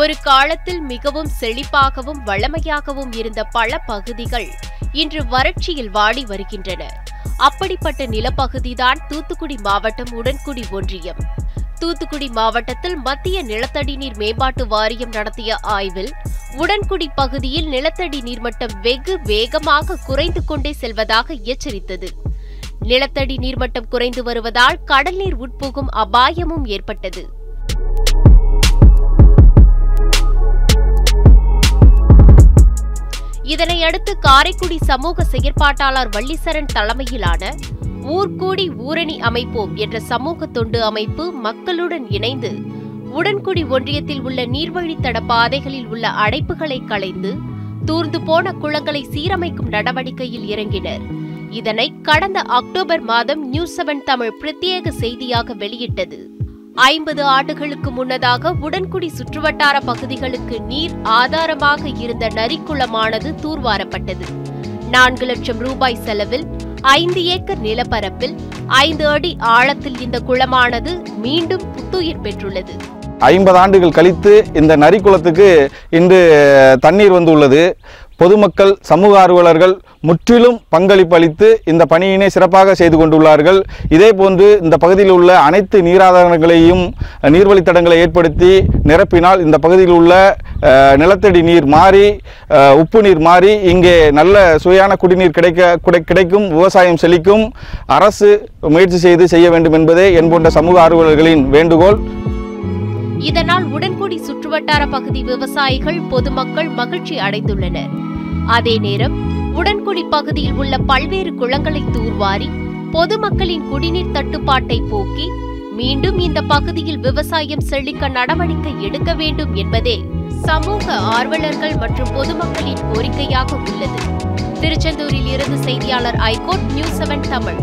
ஒரு காலத்தில் மிகவும் செழிப்பாகவும் வளமையாகவும் இருந்த பல பகுதிகள் இன்று வறட்சியில் வாடி வருகின்றன. அப்படிப்பட்ட நிலப்பகுதிதான் தூத்துக்குடி மாவட்டம் உடன்குடி ஒன்றியம். தூத்துக்குடி மாவட்டத்தில் மத்திய நிலத்தடி நீர் மேம்பாட்டு வாரியம் நடத்திய ஆய்வில் உடன்குடி பகுதியில் நிலத்தடி நீர்மட்டம் வெகு வேகமாக குறைந்து கொண்டே செல்வதாக எச்சரித்தது. நிலத்தடி நீர்மட்டம் குறைந்து வருவதால் கடல் நீர் உட்புகும் அபாயமும் ஏற்பட்டது. இதனையடுத்து காரைக்குடி சமூக செயற்பாட்டாளர் வள்ளிசரண் தலைமையிலான ஊர்கூடி ஊரணி அமைப்போம் என்ற சமூக தொண்டு அமைப்பு மக்களுடன் இணைந்து உடன்குடி ஒன்றியத்தில் உள்ள நீர்வழித்தட பாதைகளில் உள்ள அடைப்புகளை களைந்து தூர்ந்து போன குளங்களை சீரமைக்கும் நடவடிக்கையில் இறங்கினர். இதனை கடந்த அக்டோபர் மாதம் நியூஸ் செவன் தமிழ் பிரத்யேக செய்தியாக வெளியிட்டது. ஐம்பது ஆண்டுகளுக்கு முன்னதாக உடன்குடி சுற்றுவட்டார பகுதிகளுக்கு நீர் ஆதாரமாக இருந்த நரிக்குளமானது தூர்வாரப்பட்டது. நான்கு லட்சம் ரூபாய் செலவில் ஐந்து ஏக்கர் நிலப்பரப்பில் ஐந்து அடி ஆழத்தில் இந்த குளமானது மீண்டும் புத்துயிர் பெற்றுள்ளது. ஐம்பது ஆண்டுகள் கழித்து இந்த நரிக்குளத்துக்கு இன்று தண்ணீர் வந்துள்ளது. பொதுமக்கள் சமூக ஆர்வலர்கள் முற்றிலும் பங்களிப்பு அளித்து இந்த பணியினை சிறப்பாக செய்து கொண்டுள்ளார்கள். இதே போன்று இந்த பகுதியில் உள்ள அனைத்து நீராதாரங்களையும் நீர்வழித்தடங்களை ஏற்படுத்தி நிரப்பினால் இந்த பகுதியில் உள்ள நிலத்தடி நீர் மாறி உப்பு நீர் மாறி இங்கே நல்ல சுவையான குடிநீர் கிடைக்க கிடை- கிடைக்கும் விவசாயம் செழிக்கும். அரசு முயற்சி செய்து செய்ய வேண்டும் என்பதே என் போன்ற சமூக ஆர்வலர்களின் வேண்டுகோள். இதனால் உடன்குடி சுற்றுவட்டார பகுதி விவசாயிகள் பொதுமக்கள் மகிழ்ச்சி அடைந்துள்ளனர். அதே நேரம் உடன்குடி பகுதியில் உள்ள பல்வேறு குளங்களை தூர்வாரி பொதுமக்களின் குடிநீர் தட்டுப்பாட்டை போக்கி மீண்டும் இந்த பகுதியில் விவசாயம் செழிக்க நடவடிக்கை எடுக்க வேண்டும் என்பதே சமூக ஆர்வலர்கள் மற்றும் பொதுமக்களின் கோரிக்கையாக உள்ளது. திருச்செந்தூரில் இருந்து செய்தியாளர் ஐகோட் நியூஸ் செவன் தமிழ்.